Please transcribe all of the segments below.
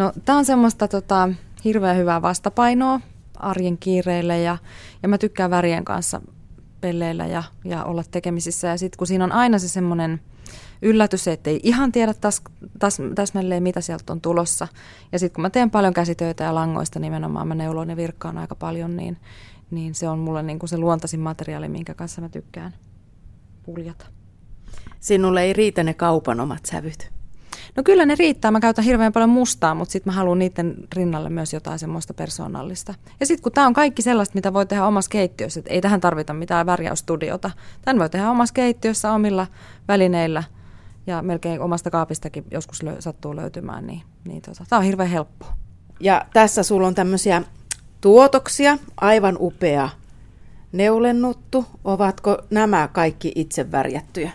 No tämä on semmoista tota, hirveän hyvää vastapainoa arjen kiireille ja, ja mä tykkään värien kanssa pelleillä ja, ja olla tekemisissä. Ja sitten kun siinä on aina se semmoinen yllätys, että ei ihan tiedä täs, täs, täsmälleen, mitä sieltä on tulossa. Ja sitten kun mä teen paljon käsitöitä ja langoista nimenomaan, mä neuloin ja virkkaan aika paljon, niin, niin se on mulle niin kuin se luontaisin materiaali, minkä kanssa mä tykkään puljata. Sinulle ei riitä ne kaupan omat sävyt? No kyllä ne riittää. Mä käytän hirveän paljon mustaa, mutta sitten mä haluan niiden rinnalle myös jotain semmoista persoonallista. Ja sitten kun tämä on kaikki sellaista, mitä voi tehdä omassa keittiössä, että ei tähän tarvita mitään värjäysstudiota. Tämän voi tehdä omassa keittiössä omilla välineillä ja melkein omasta kaapistakin joskus lö- sattuu löytymään, niin, niin tota, tämä on hirveän helppo. Ja tässä sulla on tämmöisiä tuotoksia, aivan upea neulennuttu. Ovatko nämä kaikki itse värjättyjä?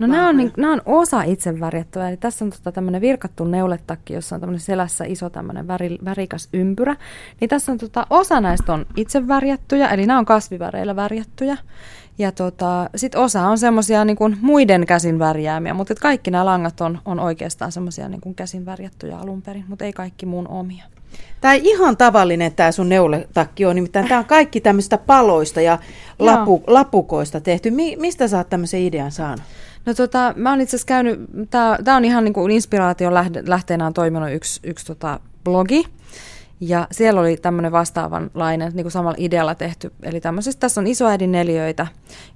No nämä on, niin, nämä on osa itse värjättyä. Eli tässä on tota tämmöinen virkattu neuletakki, jossa on tämmöinen selässä iso tämmöinen väri, värikäs ympyrä. Niin tässä on tota, osa näistä on itse värjättyjä, eli nämä on kasviväreillä värjättyjä. Ja tota, sitten osa on semmoisia niin muiden käsin värjäämiä, mutta kaikki nämä langat on, on oikeastaan semmoisia niin käsin värjättyjä alun perin, mutta ei kaikki mun omia. Tämä ihan tavallinen tämä sun neuletakki on, nimittäin tämä on kaikki tämmöistä paloista ja lapu, lapukoista tehty. Mi, mistä sä oot tämmöisen idean saanut? No tota, mä oon itse asiassa käynyt, tämä on ihan niin kuin inspiraation lähteenä on toiminut yksi, yksi tota blogi, ja siellä oli tämmöinen vastaavanlainen, niin kuin samalla idealla tehty. Eli tämmöisessä, tässä on isoäidin neljöitä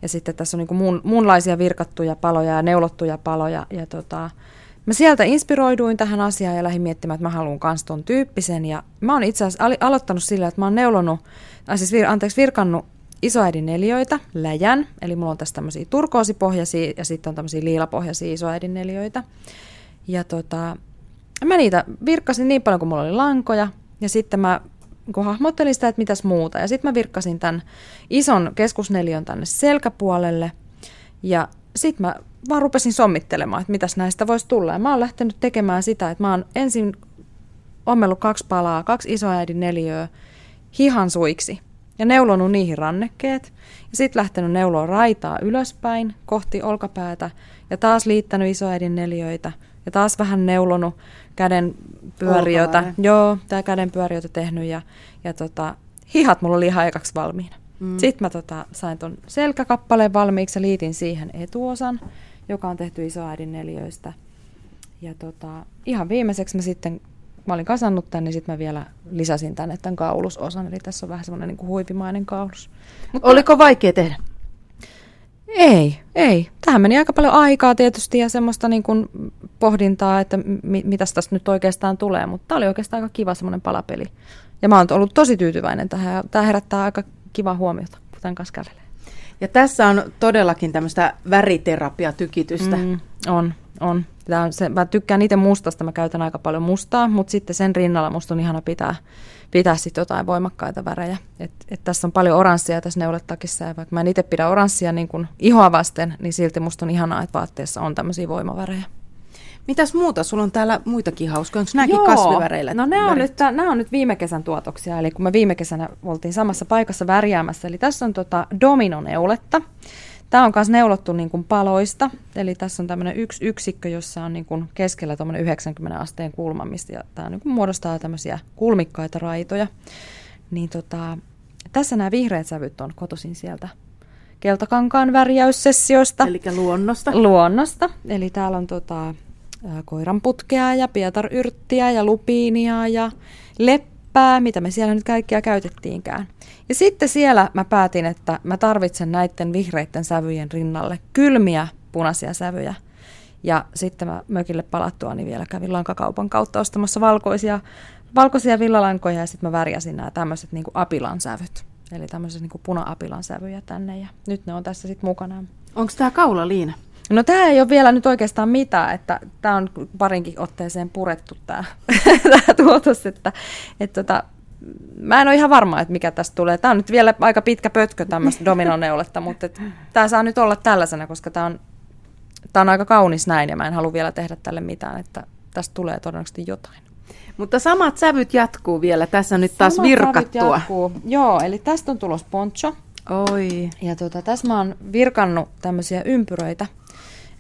ja sitten tässä on niin kuin muun, muunlaisia virkattuja paloja ja neulottuja paloja. Ja tota, mä sieltä inspiroiduin tähän asiaan ja lähdin miettimään, että mä haluan kans ton tyyppisen. Ja mä oon itse asiassa aloittanut sillä, että mä oon neulonut, äh siis vir, anteeksi, virkannut isoäidin neljöitä, läjän, eli mulla on tässä tämmöisiä turkoosipohjaisia ja sitten on tämmöisiä liilapohjaisia isoäidin neljöitä. Ja tota, mä niitä virkkasin niin paljon kuin mulla oli lankoja, ja sitten mä kun hahmottelin sitä, että mitäs muuta. Ja sitten mä virkkasin tämän ison keskusneliön tänne selkäpuolelle. Ja sitten mä vaan rupesin sommittelemaan, että mitäs näistä voisi tulla. Ja mä oon lähtenyt tekemään sitä, että mä oon ensin ommellut kaksi palaa, kaksi isoäidin neliöä hihan suiksi ja neulonut niihin rannekkeet. Ja sitten lähtenyt neuloa raitaa ylöspäin kohti olkapäätä ja taas liittänyt isoäidin neliöitä ja taas vähän neulonut käden pyöriötä. Joo, tämä käden pyöriötä tehnyt ja, ja tota, hihat mulla oli ihan ekaksi valmiina. Mm. Sitten mä tota, sain ton selkäkappaleen valmiiksi ja liitin siihen etuosan, joka on tehty isoäidin neliöistä. Ja tota, ihan viimeiseksi mä sitten mä olin kasannut tänne, niin sitten mä vielä lisäsin tänne tämän kaulusosan. Eli tässä on vähän semmoinen niin huipimainen kaulus. Mutta Oliko vaikea tehdä? Ei, ei. Tähän meni aika paljon aikaa tietysti ja semmoista niin kuin pohdintaa, että mi- mitä tästä nyt oikeastaan tulee. Mutta tämä oli oikeastaan aika kiva semmoinen palapeli. Ja mä oon ollut tosi tyytyväinen tähän tämä herättää aika kiva huomiota, kun tämän kanssa kävelee. Ja tässä on todellakin tämmöistä väriterapiatykitystä. Mm, on, on. Tämä on se, mä tykkään itse mustasta, mä käytän aika paljon mustaa, mutta sitten sen rinnalla musta on ihana pitää, pitää sitten jotain voimakkaita värejä. Et, et tässä on paljon oranssia tässä neuletakissa ja vaikka mä en itse pidä oranssia niin kuin ihoa vasten, niin silti musta on ihanaa, että vaatteessa on tämmöisiä voimavärejä. Mitäs muuta? Sulla on täällä muitakin hauskoja. Onko nämäkin Joo. kasviväreillä? No nämä on, nyt, nämä on nyt viime kesän tuotoksia. Eli kun me viime kesänä oltiin samassa paikassa värjäämässä. Eli tässä on tota dominoneuletta. Tämä on myös neulottu niin kuin paloista, eli tässä on tämmöinen yksi yksikkö, jossa on niin kuin keskellä 90 asteen kulma, mistä tämä niin kuin muodostaa tämmöisiä kulmikkaita raitoja. Niin tota, tässä nämä vihreät sävyt on kotoisin sieltä keltakankaan värjäyssessiosta. Eli luonnosta. Luonnosta. Eli täällä on tota, koiranputkea ja pietaryrttiä ja lupiinia ja leppää, mitä me siellä nyt kaikkia käytettiinkään. Ja sitten siellä mä päätin, että mä tarvitsen näiden vihreiden sävyjen rinnalle kylmiä punaisia sävyjä. Ja sitten mä mökille palattua, niin vielä kävin lankakaupan kautta ostamassa valkoisia, valkoisia villalankoja ja sitten mä värjäsin nämä tämmöiset niin apilan sävyt. Eli tämmöiset niin puna-apilan sävyjä tänne ja nyt ne on tässä sitten mukana. Onko tämä kaulaliina? No tämä ei ole vielä nyt oikeastaan mitään, että tämä on parinkin otteeseen purettu tämä, tämä tuotos, että, että tota, mä en ole ihan varma, että mikä tästä tulee. Tämä on nyt vielä aika pitkä pötkö tämmöistä dominoneuletta, mutta tämä saa nyt olla tällaisena, koska tämä on, tämä on aika kaunis näin ja mä en halua vielä tehdä tälle mitään, että tästä tulee todennäköisesti jotain. Mutta samat sävyt jatkuu vielä. Tässä nyt taas samat virkattua. Joo, eli tästä on tulos poncho. Oi. Ja tota, tässä mä oon virkannut tämmöisiä ympyröitä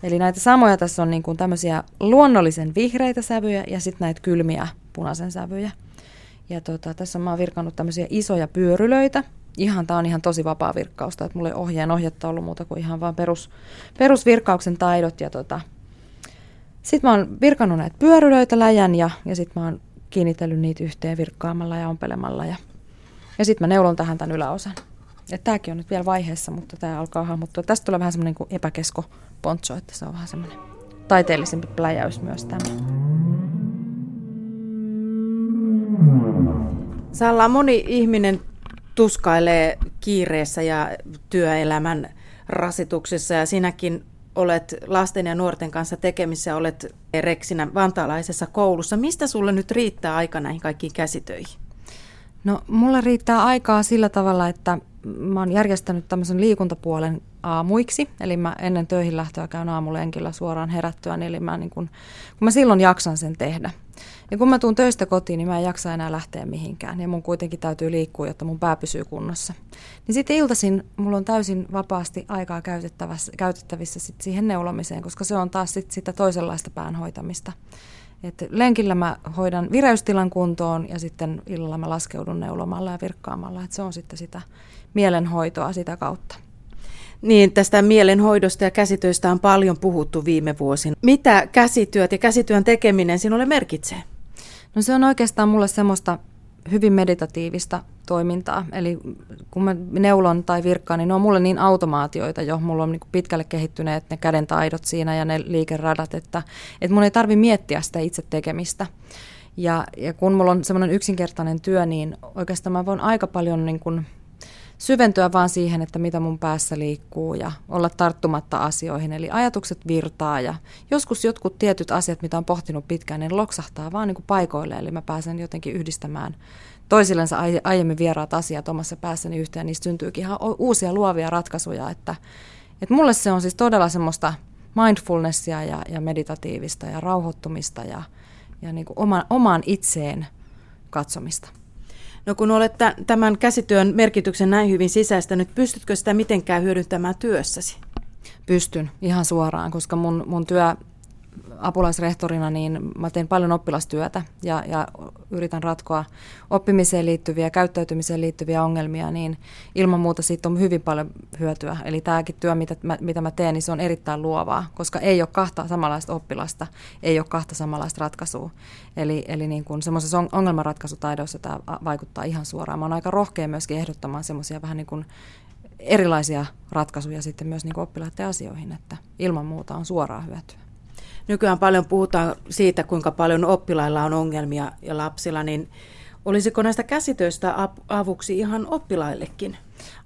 Eli näitä samoja tässä on niin kuin tämmöisiä luonnollisen vihreitä sävyjä ja sitten näitä kylmiä punaisen sävyjä. Ja tota, tässä mä oon virkannut tämmöisiä isoja pyörylöitä. Ihan, tää on ihan tosi vapaa virkkausta, että mulla ei ohjeen ohjetta ollut muuta kuin ihan vaan perus, perusvirkkauksen taidot. Ja tota, sitten mä oon virkannut näitä pyörylöitä läjän ja, ja sitten mä oon kiinnitellyt niitä yhteen virkkaamalla ja ompelemalla. Ja, ja sitten mä neulon tähän tämän yläosan. Tämäkin on nyt vielä vaiheessa, mutta tämä alkaa hahmottua. Tästä tulee vähän semmoinen epäkesko poncho, että se on vähän semmoinen taiteellisempi pläjäys myös tämä. Salla, moni ihminen tuskailee kiireessä ja työelämän rasituksessa ja sinäkin olet lasten ja nuorten kanssa tekemissä, olet reksinä vantaalaisessa koulussa. Mistä sulle nyt riittää aika näihin kaikkiin käsitöihin? No, mulla riittää aikaa sillä tavalla, että mä oon järjestänyt tämmöisen liikuntapuolen aamuiksi, eli mä ennen töihin lähtöä käyn aamulenkillä suoraan herättyä, eli mä niin kun, kun mä silloin jaksan sen tehdä. Ja kun mä tuun töistä kotiin, niin mä en jaksa enää lähteä mihinkään, ja mun kuitenkin täytyy liikkua, jotta mun pää pysyy kunnossa. Niin sitten iltaisin mulla on täysin vapaasti aikaa käytettävissä, käytettävissä sit siihen neulomiseen, koska se on taas sit sitä toisenlaista päänhoitamista. Et lenkillä mä hoidan vireystilan kuntoon ja sitten illalla mä laskeudun neulomalla ja virkkaamalla. Et se on sitten sitä mielenhoitoa sitä kautta. Niin, tästä mielenhoidosta ja käsitöistä on paljon puhuttu viime vuosina. Mitä käsityöt ja käsityön tekeminen sinulle merkitsee? No se on oikeastaan mulle semmoista hyvin meditatiivista toimintaa. Eli kun mä neulon tai virkkaan, niin ne on mulle niin automaatioita jo. Mulla on niin pitkälle kehittyneet ne käden taidot siinä ja ne liikeradat, että, että mun ei tarvi miettiä sitä itse tekemistä. Ja, ja kun mulla on semmoinen yksinkertainen työ, niin oikeastaan mä voin aika paljon niin kuin syventyä vaan siihen, että mitä mun päässä liikkuu ja olla tarttumatta asioihin. Eli ajatukset virtaa ja joskus jotkut tietyt asiat, mitä on pohtinut pitkään, niin loksahtaa vaan niin kuin paikoille. Eli mä pääsen jotenkin yhdistämään toisillensa aiemmin vieraat asiat omassa päässäni yhteen. Niistä syntyykin ihan uusia luovia ratkaisuja. Että, että mulle se on siis todella semmoista mindfulnessia ja, ja meditatiivista ja rauhoittumista ja, ja niin kuin oma, omaan itseen katsomista. No kun olet tämän käsityön merkityksen näin hyvin sisäistänyt, pystytkö sitä mitenkään hyödyntämään työssäsi? Pystyn ihan suoraan, koska mun, mun työ apulaisrehtorina, niin mä teen paljon oppilastyötä ja, ja yritän ratkoa oppimiseen liittyviä, käyttäytymiseen liittyviä ongelmia, niin ilman muuta siitä on hyvin paljon hyötyä. Eli tämäkin työ, mitä mä, mitä mä teen, niin se on erittäin luovaa, koska ei ole kahta samanlaista oppilasta, ei ole kahta samanlaista ratkaisua. Eli, eli niin kuin semmoisessa ongelmanratkaisutaidossa tämä vaikuttaa ihan suoraan. Mä oon aika rohkea myöskin ehdottamaan semmoisia vähän niin kuin erilaisia ratkaisuja sitten myös niin kuin oppilaiden asioihin, että ilman muuta on suoraa hyötyä. Nykyään paljon puhutaan siitä, kuinka paljon oppilailla on ongelmia ja lapsilla, niin olisiko näistä käsitöistä avuksi ihan oppilaillekin?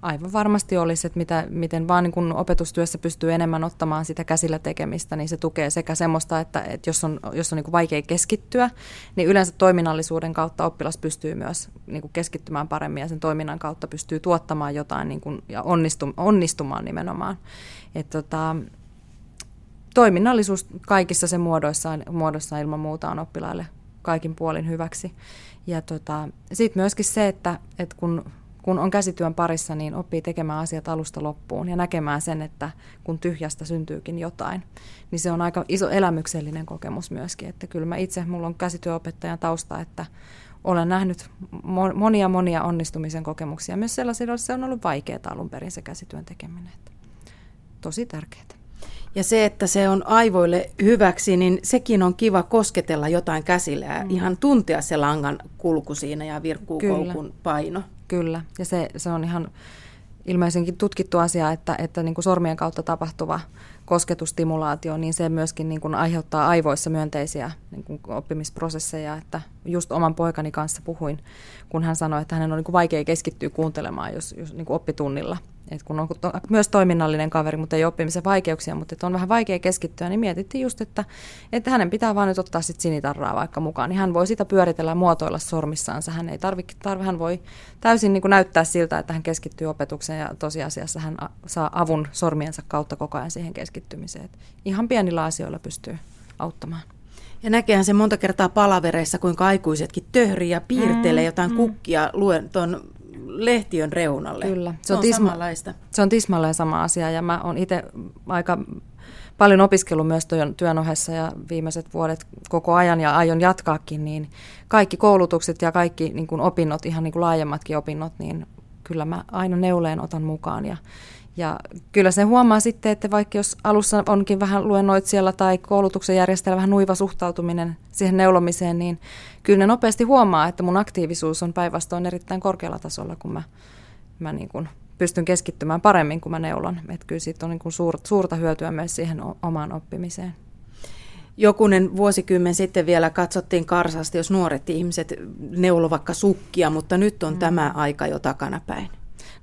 Aivan varmasti olisi, että mitä, miten vaan niin kun opetustyössä pystyy enemmän ottamaan sitä käsillä tekemistä, niin se tukee sekä semmoista, että, että jos on, jos on niin vaikea keskittyä, niin yleensä toiminnallisuuden kautta oppilas pystyy myös niin keskittymään paremmin ja sen toiminnan kautta pystyy tuottamaan jotain niin kun, ja onnistu, onnistumaan nimenomaan. Et tota, toiminnallisuus kaikissa sen muodoissaan, muodossaan ilman muuta on oppilaille kaikin puolin hyväksi. Ja tota, sitten myöskin se, että, että kun, kun on käsityön parissa, niin oppii tekemään asiat alusta loppuun ja näkemään sen, että kun tyhjästä syntyykin jotain, niin se on aika iso elämyksellinen kokemus myöskin. Että kyllä mä itse, mulla on käsityöopettajan tausta, että olen nähnyt monia monia onnistumisen kokemuksia, myös sellaisia, joissa se on ollut vaikeaa alun perin se käsityön tekeminen. Tosi tärkeää. Ja se, että se on aivoille hyväksi, niin sekin on kiva kosketella jotain käsillä ja mm. ihan tuntea se langan kulku siinä ja virkkuukoukun paino. Kyllä, ja se, se on ihan ilmeisenkin tutkittu asia, että, että niin kuin sormien kautta tapahtuva kosketustimulaatio, niin se myöskin niin kuin aiheuttaa aivoissa myönteisiä niin kuin oppimisprosesseja. Että just oman poikani kanssa puhuin, kun hän sanoi, että hänen on niin kuin vaikea keskittyä kuuntelemaan, jos, jos niin kuin oppitunnilla – et kun on myös toiminnallinen kaveri, mutta ei oppimisen vaikeuksia, mutta että on vähän vaikea keskittyä, niin mietittiin just, että, että hänen pitää vaan nyt ottaa sit sinitarraa vaikka mukaan, niin hän voi sitä pyöritellä ja muotoilla sormissaansa. Hän ei tarvi, tarvi hän voi täysin niin kuin näyttää siltä, että hän keskittyy opetukseen ja tosiasiassa hän saa avun sormiensa kautta koko ajan siihen keskittymiseen. Et ihan pienillä asioilla pystyy auttamaan. Ja näkehän se monta kertaa palavereissa, kuinka aikuisetkin töhrii ja piirtelee mm, jotain mm. kukkia luen tuon lehtiön reunalle. Kyllä. Se on, se on tisma- samanlaista. Se on tismalleen sama asia ja mä oon itse aika paljon opiskellut myös työn, työn ohessa ja viimeiset vuodet koko ajan ja aion jatkaakin, niin kaikki koulutukset ja kaikki niin kuin opinnot, ihan niin kuin laajemmatkin opinnot, niin kyllä mä aina neuleen otan mukaan ja ja kyllä se huomaa sitten, että vaikka jos alussa onkin vähän luennoitsijalla tai koulutuksen järjestäjällä vähän nuiva suhtautuminen siihen neulomiseen, niin kyllä ne nopeasti huomaa, että mun aktiivisuus on päinvastoin erittäin korkealla tasolla, kun mä, mä niin kuin pystyn keskittymään paremmin, kun mä neulon. Että kyllä siitä on niin kuin suur, suurta hyötyä myös siihen omaan oppimiseen. Jokunen vuosikymmen sitten vielä katsottiin karsasti, jos nuoret ihmiset neulo vaikka sukkia, mutta nyt on mm. tämä aika jo takanapäin.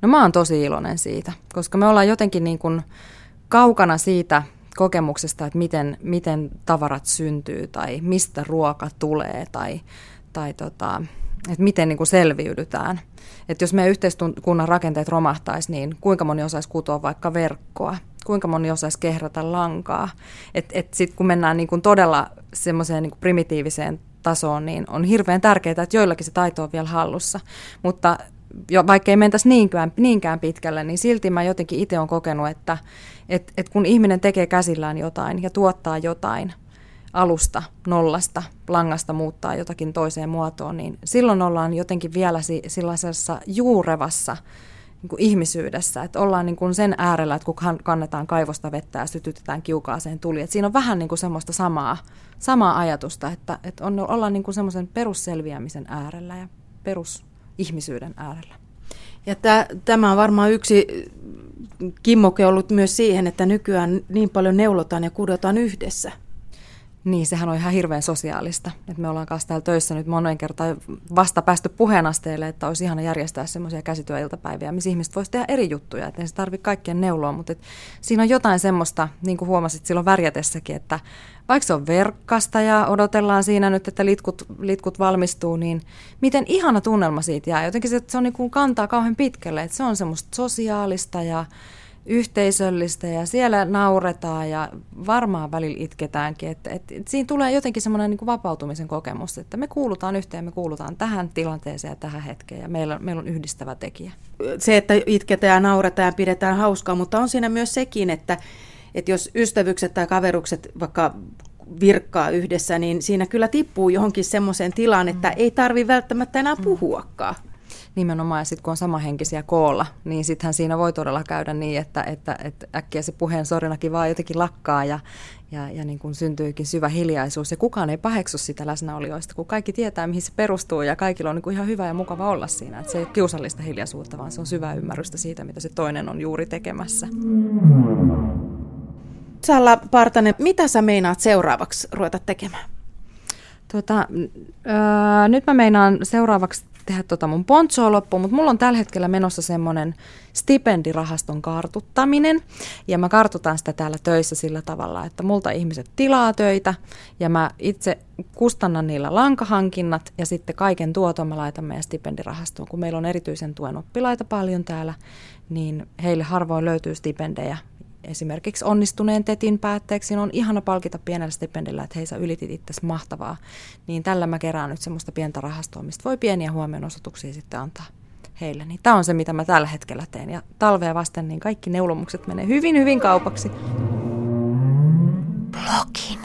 No mä oon tosi iloinen siitä, koska me ollaan jotenkin niin kuin kaukana siitä kokemuksesta, että miten, miten tavarat syntyy tai mistä ruoka tulee tai, tai tota, että miten niin kuin selviydytään. Että jos meidän yhteiskunnan rakenteet romahtaisi, niin kuinka moni osaisi kutoa vaikka verkkoa, kuinka moni osaisi kehrätä lankaa. Että et sitten kun mennään niin kuin todella semmoiseen niin primitiiviseen tasoon, niin on hirveän tärkeää, että joillakin se taito on vielä hallussa. Mutta jo, vaikka ei mentäisi niinkään, niinkään pitkälle, niin silti mä jotenkin itse olen kokenut, että et, et kun ihminen tekee käsillään jotain ja tuottaa jotain alusta, nollasta, langasta muuttaa jotakin toiseen muotoon, niin silloin ollaan jotenkin vielä si, sellaisessa juurevassa niin kuin ihmisyydessä, että ollaan niin kuin sen äärellä, että kun kannetaan kaivosta vettä ja sytytetään kiukaaseen tuli, että siinä on vähän niin kuin semmoista samaa, samaa ajatusta, että, että on, ollaan niin kuin semmoisen perusselviämisen äärellä ja perus ihmisyyden äärellä. Ja tämä on varmaan yksi kimmoke ollut myös siihen, että nykyään niin paljon neulotaan ja kudotaan yhdessä. Niin, sehän on ihan hirveän sosiaalista. Et me ollaan kanssa täällä töissä nyt monen kertaan vasta päästy puheenasteelle, että olisi ihana järjestää semmoisia käsityöiltapäiviä, missä ihmiset voisivat tehdä eri juttuja. Että ei se tarvitse kaikkien neuloa, mutta et siinä on jotain semmoista, niin kuin huomasit silloin värjätessäkin, että vaikka se on verkkasta ja odotellaan siinä nyt, että litkut, litkut valmistuu, niin miten ihana tunnelma siitä jää. Jotenkin se, se on niin kuin kantaa kauhean pitkälle, että se on semmoista sosiaalista ja yhteisöllistä ja siellä nauretaan ja varmaan välillä itketäänkin. Että, että, siinä tulee jotenkin semmoinen niin vapautumisen kokemus, että me kuulutaan yhteen, me kuulutaan tähän tilanteeseen ja tähän hetkeen ja meillä, meillä on yhdistävä tekijä. Se, että itketään ja nauretaan ja pidetään hauskaa, mutta on siinä myös sekin, että, että jos ystävykset tai kaverukset vaikka virkkaa yhdessä, niin siinä kyllä tippuu johonkin semmoiseen tilaan, että ei tarvi välttämättä enää puhuakaan. Nimenomaan, ja sitten kun on samahenkisiä koolla, niin sittenhän siinä voi todella käydä niin, että, että, että äkkiä se puheen sorinakin vaan jotenkin lakkaa ja, ja, ja niin kuin syntyykin syvä hiljaisuus. Ja kukaan ei paheksu sitä läsnäolijoista, kun kaikki tietää, mihin se perustuu ja kaikilla on niin kuin ihan hyvä ja mukava olla siinä. Että se ei ole kiusallista hiljaisuutta, vaan se on syvä ymmärrystä siitä, mitä se toinen on juuri tekemässä. Salla Partanen, mitä sä meinaat seuraavaksi ruveta tekemään? Tota, öö, nyt mä meinaan seuraavaksi tehdä tota mun ponchoa loppuun, mutta mulla on tällä hetkellä menossa semmoinen stipendirahaston kartuttaminen. Ja mä kartutan sitä täällä töissä sillä tavalla, että multa ihmiset tilaa töitä ja mä itse kustannan niillä lankahankinnat ja sitten kaiken tuoton mä laitan meidän stipendirahastoon. Kun meillä on erityisen tuen oppilaita paljon täällä, niin heille harvoin löytyy stipendejä esimerkiksi onnistuneen tetin päätteeksi on ihana palkita pienellä stipendillä, että hei sä ylitit itse mahtavaa. Niin tällä mä kerään nyt semmoista pientä rahastoa, mistä voi pieniä huomionosoituksia sitten antaa heille. Niin tämä on se, mitä mä tällä hetkellä teen. Ja talvea vasten niin kaikki neulomukset menee hyvin, hyvin kaupaksi. Blogi.